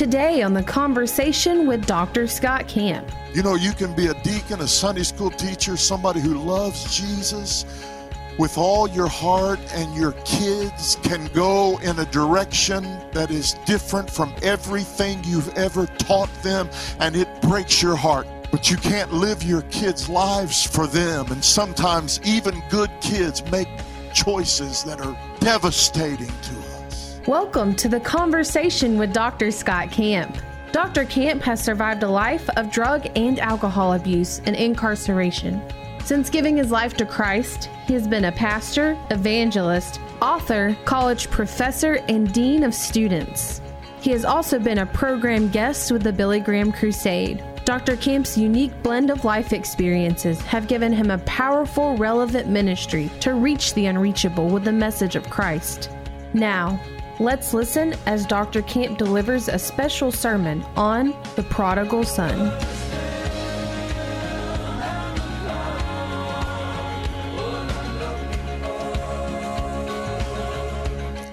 today on the conversation with Dr. Scott Camp. You know, you can be a deacon, a Sunday school teacher, somebody who loves Jesus with all your heart, and your kids can go in a direction that is different from everything you've ever taught them, and it breaks your heart. But you can't live your kids' lives for them, and sometimes even good kids make choices that are devastating to. Welcome to the conversation with Dr. Scott Camp. Dr. Camp has survived a life of drug and alcohol abuse and incarceration. Since giving his life to Christ, he has been a pastor, evangelist, author, college professor, and dean of students. He has also been a program guest with the Billy Graham Crusade. Dr. Camp's unique blend of life experiences have given him a powerful, relevant ministry to reach the unreachable with the message of Christ. Now, let's listen as Dr. Camp delivers a special sermon on the prodigal son.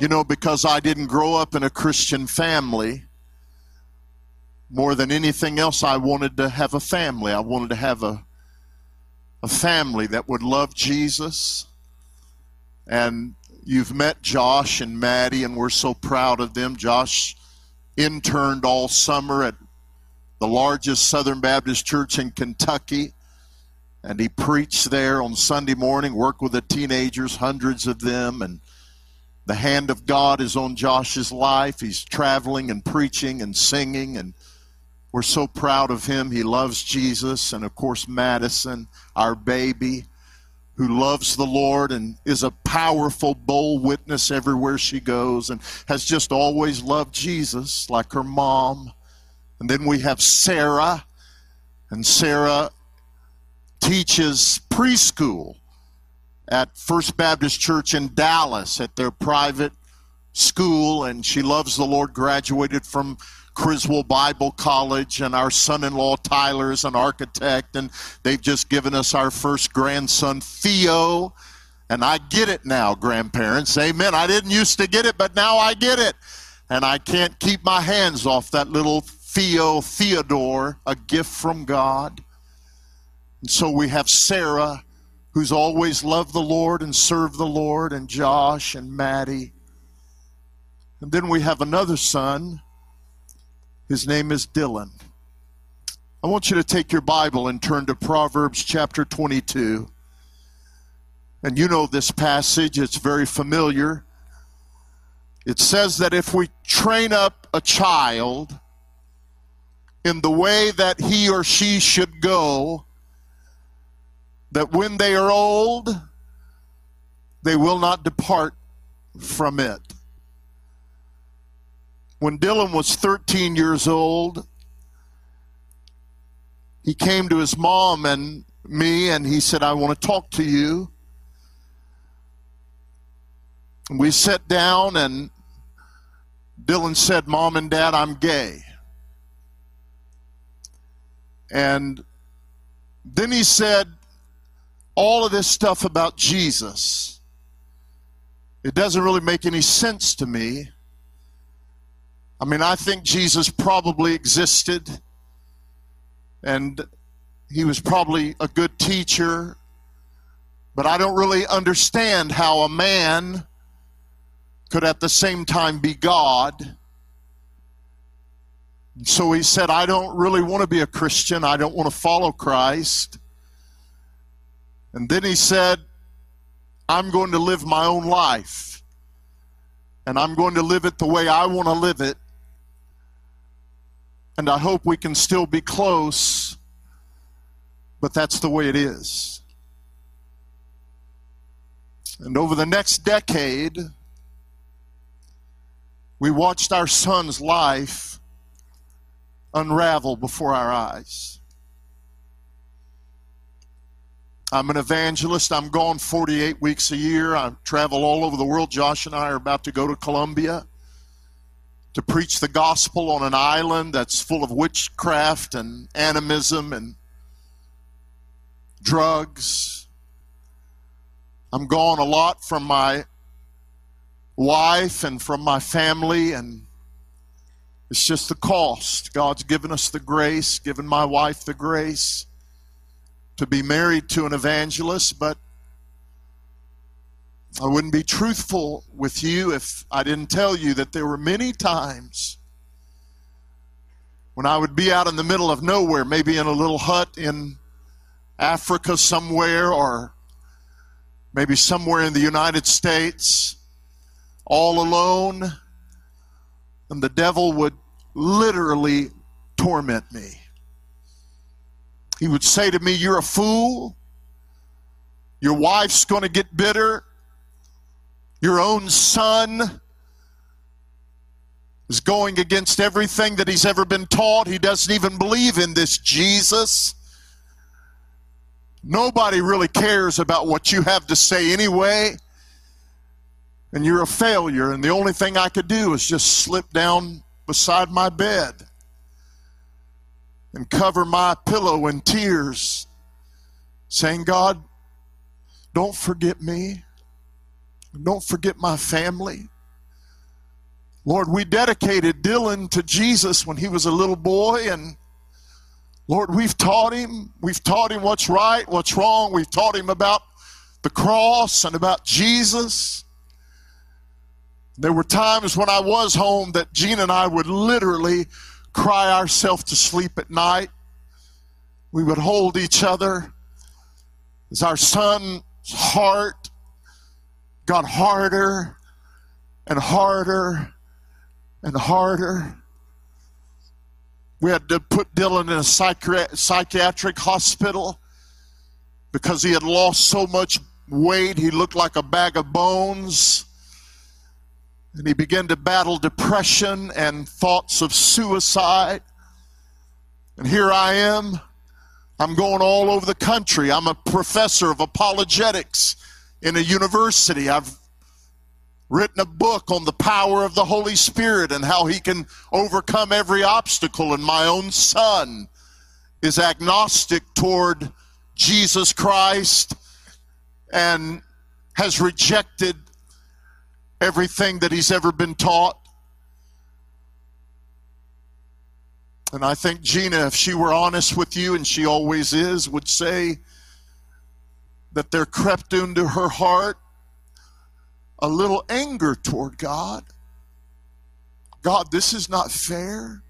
You know, because I didn't grow up in a Christian family, more than anything else, I wanted to have a family. I wanted to have a, a family that would love Jesus. And you've met Josh and Maddie, and we're so proud of them. Josh interned all summer at the largest Southern Baptist church in Kentucky. And he preached there on Sunday morning, worked with the teenagers, hundreds of them, and the hand of God is on Josh's life. He's traveling and preaching and singing, and we're so proud of him. He loves Jesus. And of course, Madison, our baby, who loves the Lord and is a powerful, bold witness everywhere she goes and has just always loved Jesus like her mom. And then we have Sarah, and Sarah teaches preschool at First Baptist Church in Dallas at their private school, and she loves the Lord, graduated from Criswell Bible College, and our son in law Tyler is an architect, and they've just given us our first grandson, Theo. And I get it now, grandparents. Amen. I didn't used to get it, but now I get it. And I can't keep my hands off that little Theo Theodore, a gift from God. And so we have Sarah who's always loved the Lord and served the Lord, and Josh and Maddie. And then we have another son. His name is Dylan. I want you to take your Bible and turn to Proverbs chapter 22. And you know this passage, it's very familiar. It says that if we train up a child in the way that he or she should go, that when they are old, they will not depart from it. When Dylan was 13 years old, he came to his mom and me and he said, I want to talk to you. We sat down and Dylan said, Mom and Dad, I'm gay. And then he said, all of this stuff about Jesus, it doesn't really make any sense to me. I mean, I think Jesus probably existed and he was probably a good teacher, but I don't really understand how a man could at the same time be God. So he said, I don't really want to be a Christian. I don't want to follow Christ. And then he said, I'm going to live my own life. And I'm going to live it the way I want to live it. And I hope we can still be close, but that's the way it is. And over the next decade, we watched our son's life unravel before our eyes. I'm an evangelist. I'm gone 48 weeks a year. I travel all over the world. Josh and I are about to go to Colombia to preach the gospel on an island that's full of witchcraft and animism and drugs. I'm gone a lot from my wife and from my family and It's just the cost. God's given us the grace, given my wife the grace to be married to an evangelist, but I wouldn't be truthful with you if I didn't tell you that there were many times when I would be out in the middle of nowhere, maybe in a little hut in Africa somewhere, or maybe somewhere in the United States, all alone, and the devil would literally torment me. He would say to me, You're a fool. Your wife's going to get bitter. Your own son is going against everything that he's ever been taught. He doesn't even believe in this Jesus. Nobody really cares about what you have to say anyway. And you're a failure. And the only thing I could do is just slip down beside my bed and cover my pillow in tears, saying, God, don't forget me. Don't forget my family. Lord, we dedicated Dylan to Jesus when he was a little boy, and Lord, we've taught him. We've taught him what's right, what's wrong. We've taught him about the cross and about Jesus. There were times when I was home that Gina and I would literally cry ourselves to sleep at night. We would hold each other as our son's heart got harder and harder and harder. We had to put Dylan in a psychi- psychiatric hospital because he had lost so much weight. He looked like a bag of bones. And he began to battle depression and thoughts of suicide. And here I am. I'm going all over the country. I'm a professor of apologetics in a university. I've written a book on the power of the Holy Spirit and how he can overcome every obstacle. And my own son is agnostic toward Jesus Christ and has rejected everything that he's ever been taught. And I think Gina, if she were honest with you, and she always is, would say that there crept into her heart a little anger toward God. God, this is not fair.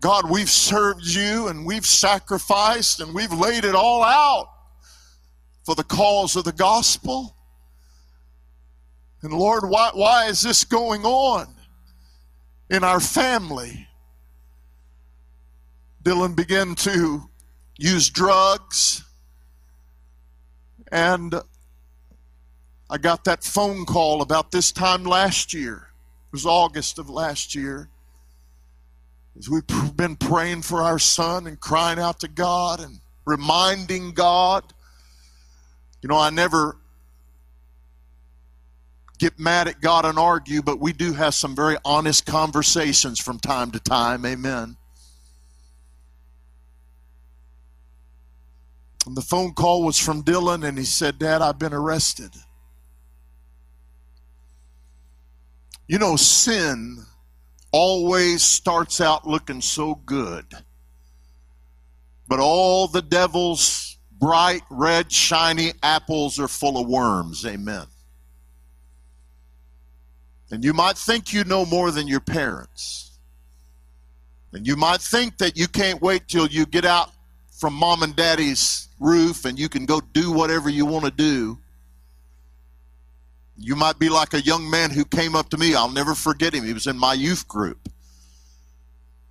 God, we've served you and we've sacrificed and we've laid it all out for the cause of the gospel. And Lord, why, why is this going on in our family? Dylan began to use drugs and I got that phone call about this time last year. It was August of last year. As we've been praying for our son and crying out to God and reminding God. You know, I never get mad at God and argue, but we do have some very honest conversations from time to time. Amen. And the phone call was from Dylan, and he said, Dad, I've been arrested. You know, sin always starts out looking so good. But all the devil's bright, red, shiny apples are full of worms. Amen. And you might think you know more than your parents. And you might think that you can't wait till you get out from mom and daddy's roof and you can go do whatever you want to do. You might be like a young man who came up to me. I'll never forget him. He was in my youth group.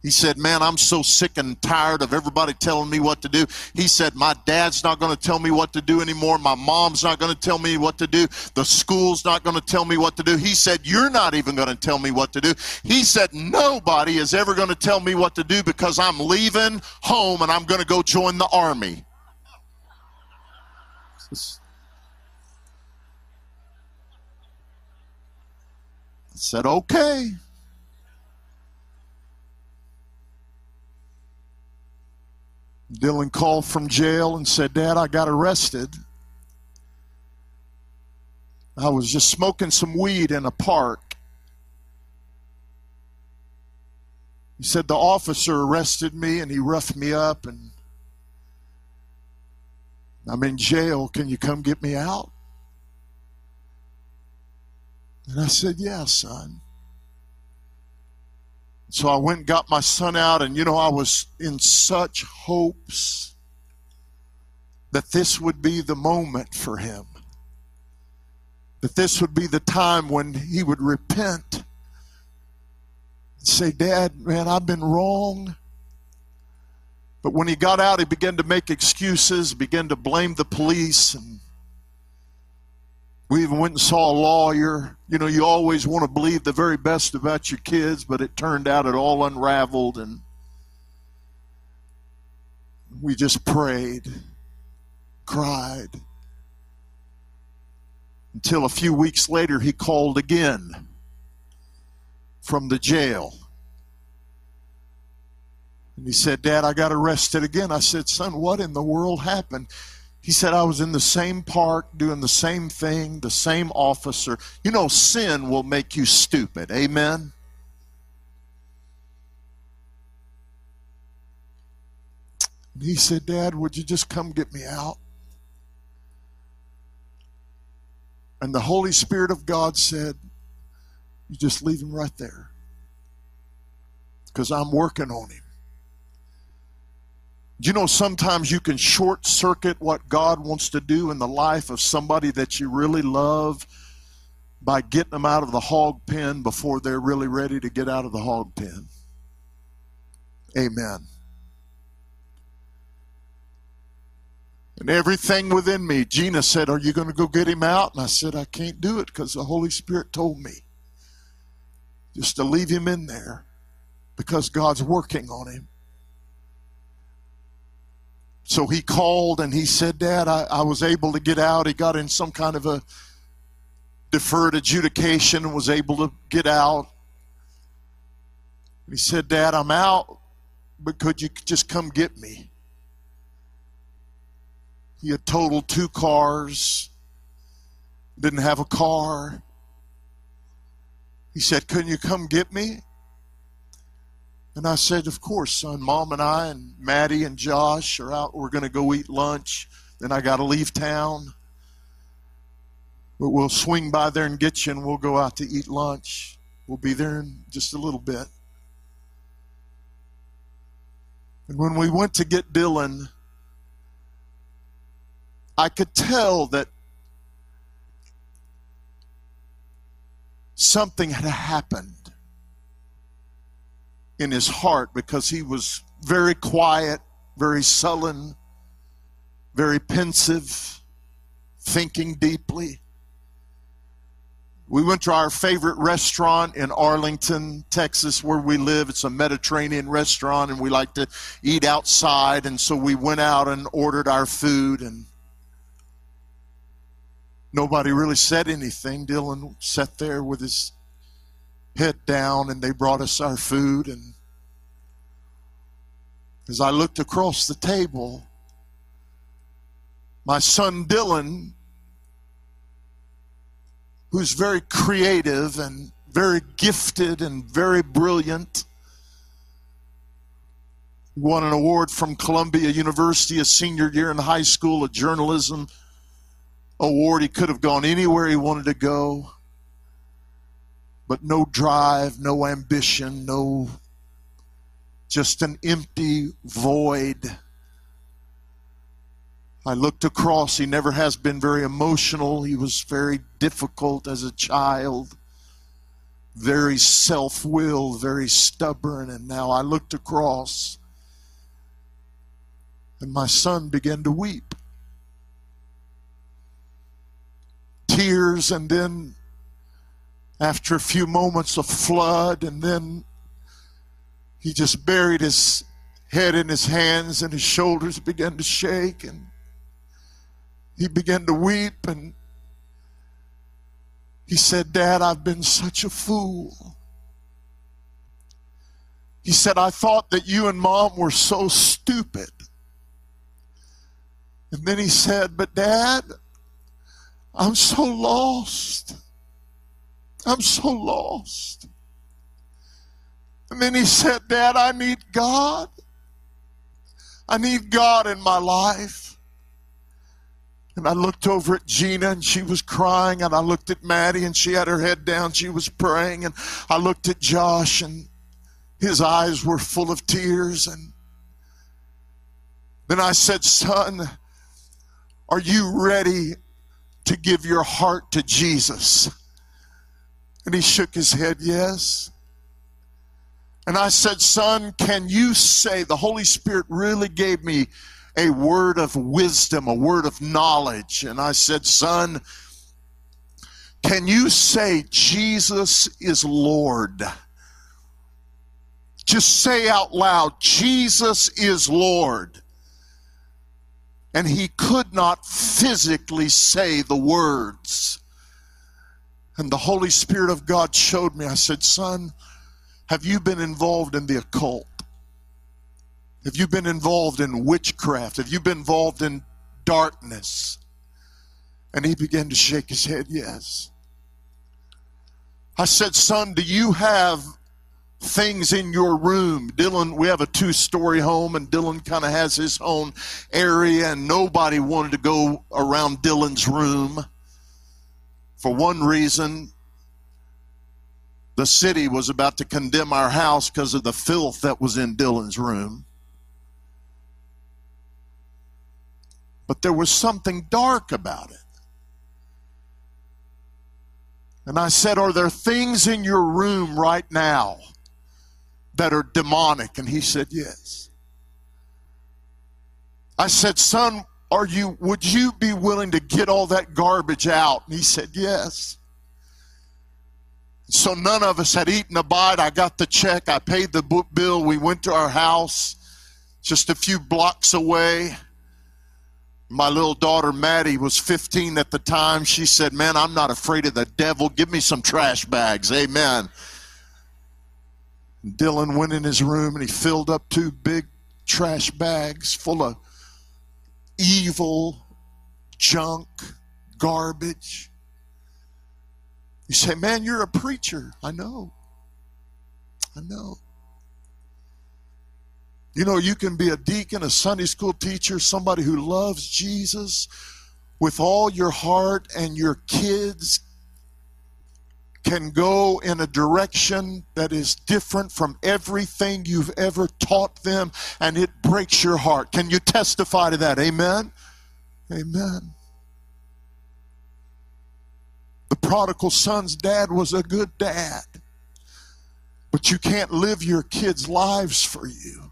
He said, Man, I'm so sick and tired of everybody telling me what to do. He said, My dad's not going to tell me what to do anymore. My mom's not going to tell me what to do. The school's not going to tell me what to do. He said, You're not even going to tell me what to do. He said, Nobody is ever going to tell me what to do because I'm leaving home and I'm going to go join the army. I said, okay. Dylan called from jail and said, Dad, I got arrested. I was just smoking some weed in a park. He said, The officer arrested me and he roughed me up, and I'm in jail. Can you come get me out? And I said, Yeah, son. So I went and got my son out, and you know, I was in such hopes that this would be the moment for him. That this would be the time when he would repent and say, Dad, man, I've been wrong. But when he got out, he began to make excuses, began to blame the police, and we even went and saw a lawyer. You know, you always want to believe the very best about your kids, but it turned out it all unraveled, and we just prayed cried. Until a few weeks later, he called again from the jail. And he said, Dad, I got arrested again. I said, Son, what in the world happened? He said, I was in the same park doing the same thing, the same officer. You know, sin will make you stupid. Amen? And he said, Dad, would you just come get me out? And the Holy Spirit of God said, You just leave him right there. Because I'm working on him. You know, sometimes you can short circuit what God wants to do in the life of somebody that you really love by getting them out of the hog pen before they're really ready to get out of the hog pen. Amen. and everything within me. Gina said, Are you going to go get him out? And I said, I can't do it because the Holy Spirit told me just to leave him in there because God's working on him. So he called and he said, Dad, I, I was able to get out. He got in some kind of a deferred adjudication and was able to get out. He said, Dad, I'm out, but could you just come get me? He had totaled two cars, didn't have a car. He said, Couldn't you come get me? And I said, Of course, son. Mom and I and Maddie and Josh are out. We're going to go eat lunch. Then I got to leave town. But we'll swing by there and get you, and we'll go out to eat lunch. We'll be there in just a little bit. And when we went to get Dylan, I could tell that something had happened in his heart because he was very quiet, very sullen, very pensive, thinking deeply. We went to our favorite restaurant in Arlington, Texas, where we live. It's a Mediterranean restaurant, and we like to eat outside. And so we went out and ordered our food. And Nobody really said anything. Dylan sat there with his head down, and they brought us our food. And as I looked across the table, my son Dylan, who's very creative and very gifted and very brilliant, won an award from Columbia University a senior year in high school, a journalism award. He could have gone anywhere he wanted to go, but no drive, no ambition, no, just an empty void. I looked across. He never has been very emotional. He was very difficult as a child, very self willed, very stubborn. And now I looked across, and my son began to weep. tears, and then after a few moments of flood, and then he just buried his head in his hands, and his shoulders began to shake, and he began to weep, and he said, Dad, I've been such a fool. He said, I thought that you and mom were so stupid. And then he said, But dad, I'm so lost. I'm so lost. And then he said, Dad, I need God. I need God in my life. And I looked over at Gina and she was crying. And I looked at Maddie and she had her head down. She was praying. And I looked at Josh and his eyes were full of tears. And then I said, Son, are you ready to give your heart to Jesus? And he shook his head, Yes. And I said, Son, can you say, the Holy Spirit really gave me a word of wisdom, a word of knowledge. And I said, Son, can you say Jesus is Lord? Just say out loud, Jesus is Lord. And he could not physically say the words. And the Holy Spirit of God showed me. I said, Son, have you been involved in the occult? Have you been involved in witchcraft? Have you been involved in darkness? And he began to shake his head, Yes. I said, Son, do you have things in your room? Dylan, we have a two story home, and Dylan kind of has his own area, and nobody wanted to go around Dylan's room. For one reason, the city was about to condemn our house because of the filth that was in Dylan's room. but there was something dark about it. And I said, Are there things in your room right now that are demonic? And he said, Yes. I said, Son, are you would you be willing to get all that garbage out? And he said, Yes. So none of us had eaten a bite. I got the check. I paid the book bill. We went to our house just a few blocks away. My little daughter Maddie was 15 at the time. She said, Man, I'm not afraid of the devil. Give me some trash bags. Amen. Dylan went in his room and he filled up two big trash bags full of evil, junk, garbage. You say, Man, you're a preacher. I know. I know. You know, you can be a deacon, a Sunday school teacher, somebody who loves Jesus with all your heart, and your kids can go in a direction that is different from everything you've ever taught them, and it breaks your heart. Can you testify to that? Amen? Amen. The prodigal son's dad was a good dad, but you can't live your kids' lives for you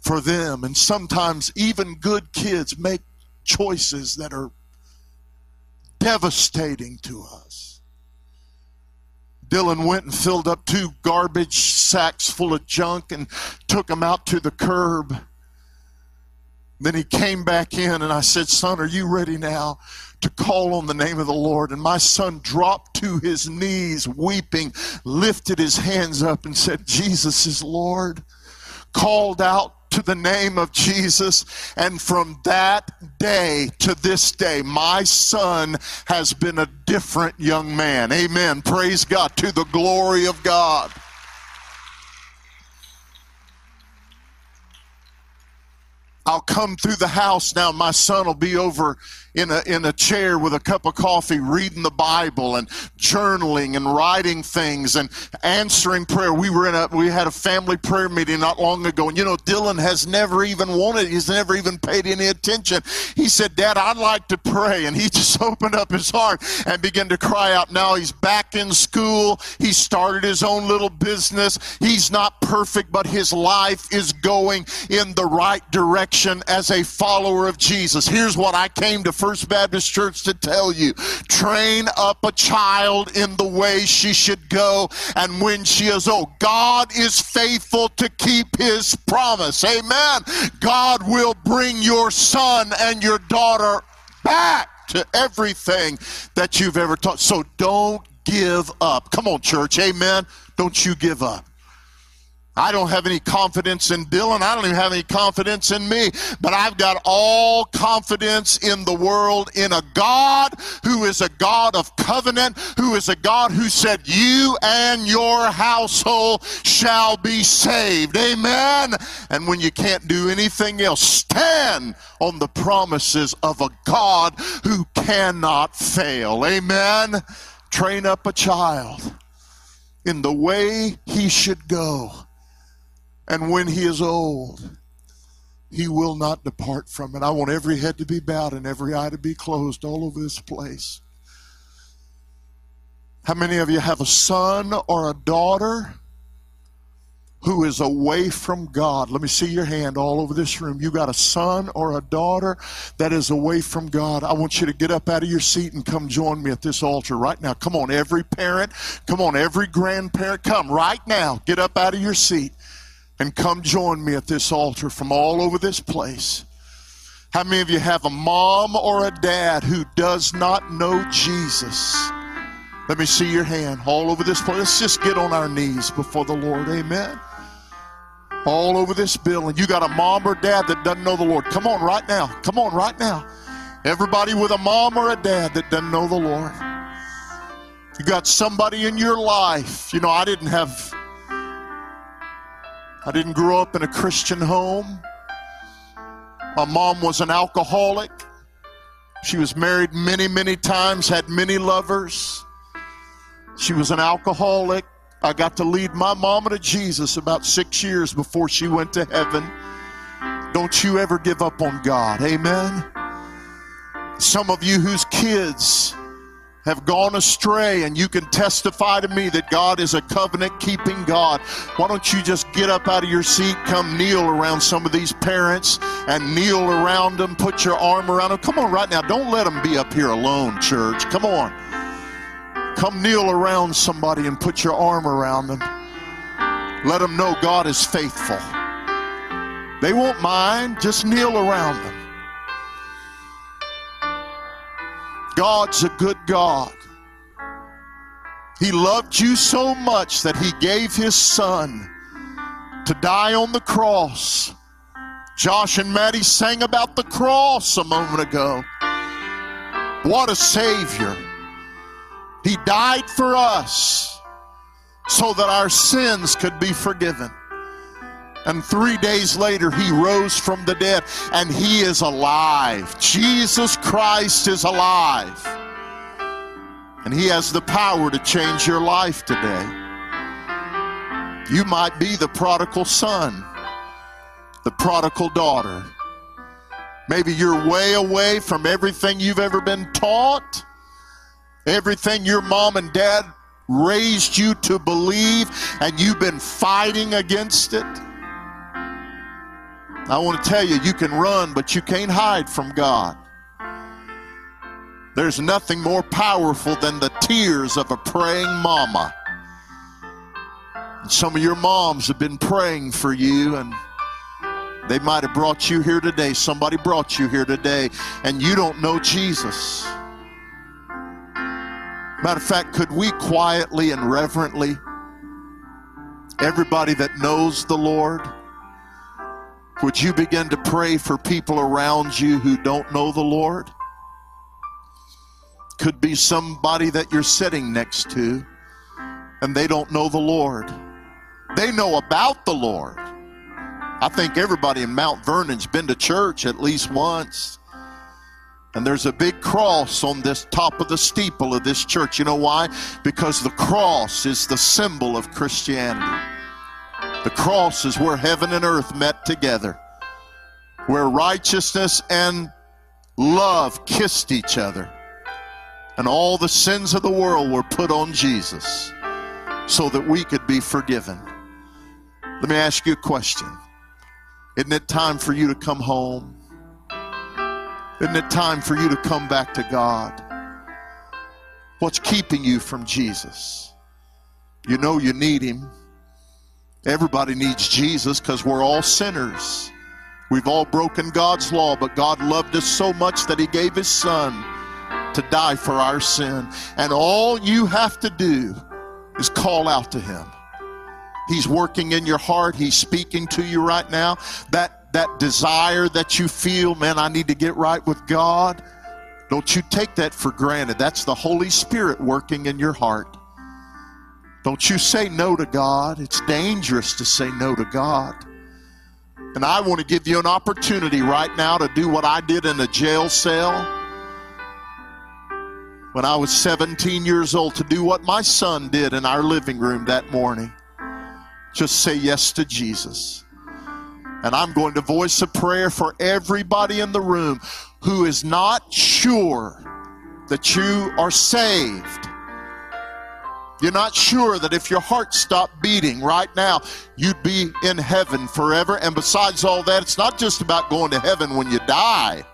for them. And sometimes even good kids make choices that are devastating to us. Dylan went and filled up two garbage sacks full of junk and took them out to the curb. Then he came back in, and I said, Son, are you ready now to call on the name of the Lord? And my son dropped to his knees, weeping, lifted his hands up, and said, Jesus is Lord. Called out to the name of Jesus. And from that day to this day, my son has been a different young man. Amen. Praise God. To the glory of God. I'll come through the house now. My son will be over in a, in a chair with a cup of coffee, reading the Bible and journaling and writing things and answering prayer. We were in a, we had a family prayer meeting not long ago. And you know, Dylan has never even wanted, he's never even paid any attention. He said, Dad, I'd like to pray. And he just opened up his heart and began to cry out. Now he's back in school. He started his own little business. He's not perfect, but his life is going in the right direction as a follower of Jesus. Here's what I came to First Baptist Church to tell you train up a child in the way she should go, and when she is old, God is faithful to keep his promise. Amen. God will bring your son and your daughter back to everything that you've ever taught. So don't give up. Come on, church. Amen. Don't you give up. I don't have any confidence in Dylan. I don't even have any confidence in me. But I've got all confidence in the world in a God who is a God of covenant, who is a God who said, You and your household shall be saved. Amen. And when you can't do anything else, stand on the promises of a God who cannot fail. Amen. Train up a child in the way he should go and when he is old, he will not depart from it. I want every head to be bowed and every eye to be closed all over this place. How many of you have a son or a daughter who is away from God? Let me see your hand all over this room. You got a son or a daughter that is away from God. I want you to get up out of your seat and come join me at this altar right now. Come on, every parent. Come on, every grandparent. Come right now. Get up out of your seat and come join me at this altar from all over this place. How many of you have a mom or a dad who does not know Jesus? Let me see your hand all over this place. Let's just get on our knees before the Lord. Amen. All over this building. You got a mom or dad that doesn't know the Lord. Come on right now. Come on right now. Everybody with a mom or a dad that doesn't know the Lord. You got somebody in your life. You know, I didn't have I didn't grow up in a Christian home. My mom was an alcoholic. She was married many, many times, had many lovers. She was an alcoholic. I got to lead my mama to Jesus about six years before she went to heaven. Don't you ever give up on God. Amen. Some of you whose kids have gone astray and you can testify to me that God is a covenant keeping God, why don't you just get up out of your seat, come kneel around some of these parents and kneel around them, put your arm around them? Come on, right now. Don't let them be up here alone, church. Come on. Come kneel around somebody and put your arm around them. Let them know God is faithful. They won't mind. Just kneel around them. God's a good God. He loved you so much that he gave his son to die on the cross. Josh and Maddie sang about the cross a moment ago. What a Savior. He died for us so that our sins could be forgiven. And three days later, he rose from the dead and he is alive. Jesus Christ is alive. And he has the power to change your life today. You might be the prodigal son, the prodigal daughter. Maybe you're way away from everything you've ever been taught, everything your mom and dad raised you to believe, and you've been fighting against it. I want to tell you, you can run, but you can't hide from God. There's nothing more powerful than the tears of a praying mama. And some of your moms have been praying for you, and they might have brought you here today. Somebody brought you here today, and you don't know Jesus. Matter of fact, could we quietly and reverently, everybody that knows the Lord, would you begin to pray for people around you who don't know the Lord? Could be somebody that you're sitting next to and they don't know the Lord. They know about the Lord. I think everybody in Mount Vernon's been to church at least once. And there's a big cross on this top of the steeple of this church. You know why? Because the cross is the symbol of Christianity. The cross is where heaven and earth met together, where righteousness and love kissed each other, and all the sins of the world were put on Jesus so that we could be forgiven. Let me ask you a question. Isn't it time for you to come home? Isn't it time for you to come back to God? What's keeping you from Jesus? You know you need Him. Everybody needs Jesus because we're all sinners. We've all broken God's law, but God loved us so much that He gave His Son to die for our sin. And all you have to do is call out to Him. He's working in your heart. He's speaking to you right now. That that desire that you feel, man, I need to get right with God. Don't you take that for granted. That's the Holy Spirit working in your heart. Don't you say no to God. It's dangerous to say no to God. And I want to give you an opportunity right now to do what I did in a jail cell when I was 17 years old, to do what my son did in our living room that morning. Just say yes to Jesus. And I'm going to voice a prayer for everybody in the room who is not sure that you are saved. You're not sure that if your heart stopped beating right now, you'd be in heaven forever. And besides all that, it's not just about going to heaven when you die.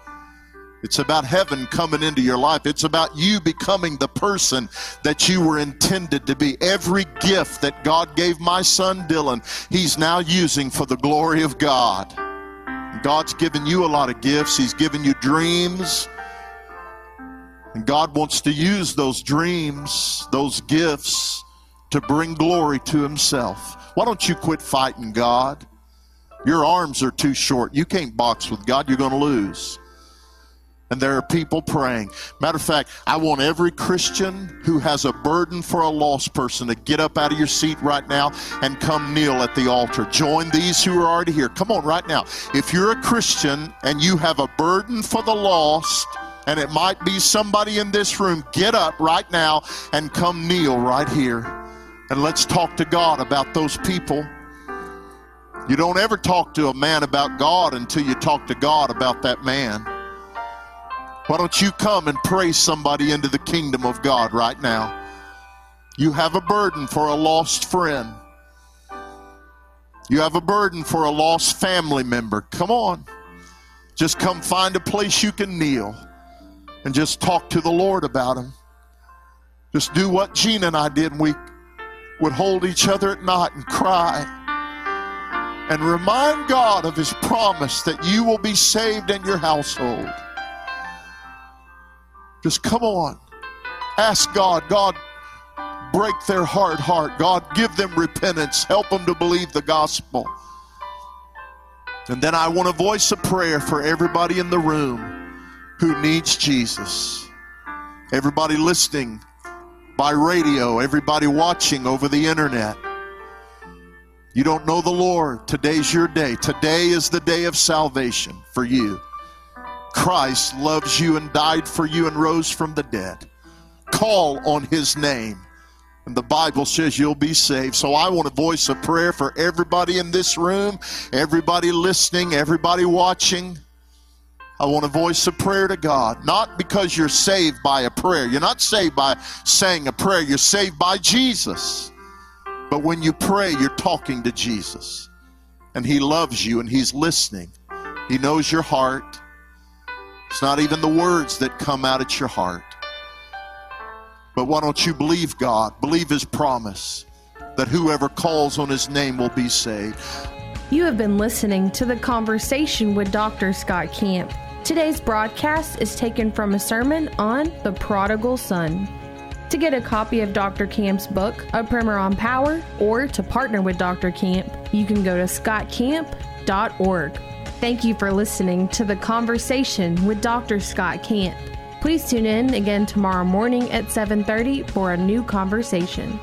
It's about heaven coming into your life. It's about you becoming the person that you were intended to be. Every gift that God gave my son Dylan, he's now using for the glory of God. God's given you a lot of gifts, He's given you dreams. And God wants to use those dreams, those gifts, to bring glory to Himself. Why don't you quit fighting God? Your arms are too short. You can't box with God, you're going to lose and there are people praying. Matter of fact, I want every Christian who has a burden for a lost person to get up out of your seat right now and come kneel at the altar. Join these who are already here. Come on, right now. If you're a Christian and you have a burden for the lost, and it might be somebody in this room, get up right now and come kneel right here. And let's talk to God about those people. You don't ever talk to a man about God until you talk to God about that man. Why don't you come and pray somebody into the kingdom of God right now? You have a burden for a lost friend. You have a burden for a lost family member. Come on. Just come find a place you can kneel and just talk to the Lord about him. Just do what Gina and I did. We would hold each other at night and cry and remind God of his promise that you will be saved in your household. Just come on. Ask God, God, break their hard heart. God, give them repentance. Help them to believe the gospel. And then I want to voice a prayer for everybody in the room who needs Jesus. Everybody listening by radio, everybody watching over the internet. You don't know the Lord. Today's your day. Today is the day of salvation for you. Christ loves you and died for you and rose from the dead. Call on his name. And the Bible says you'll be saved. So I want to voice a prayer for everybody in this room, everybody listening, everybody watching. I want to voice a prayer to God, not because you're saved by a prayer. You're not saved by saying a prayer, you're saved by Jesus. But when you pray, you're talking to Jesus. And He loves you and He's listening. He knows your heart. It's not even the words that come out at your heart. But why don't you believe God? Believe His promise that whoever calls on His name will be saved. You have been listening to the conversation with Dr. Scott Camp. Today's broadcast is taken from a sermon on the prodigal son. To get a copy of Dr. Camp's book, A Primer on Power, or to partner with Dr. Camp, you can go to scottcamp.org. Thank you for listening to the conversation with Dr. Scott Camp. Please tune in again tomorrow morning at 7:30 for a new conversation.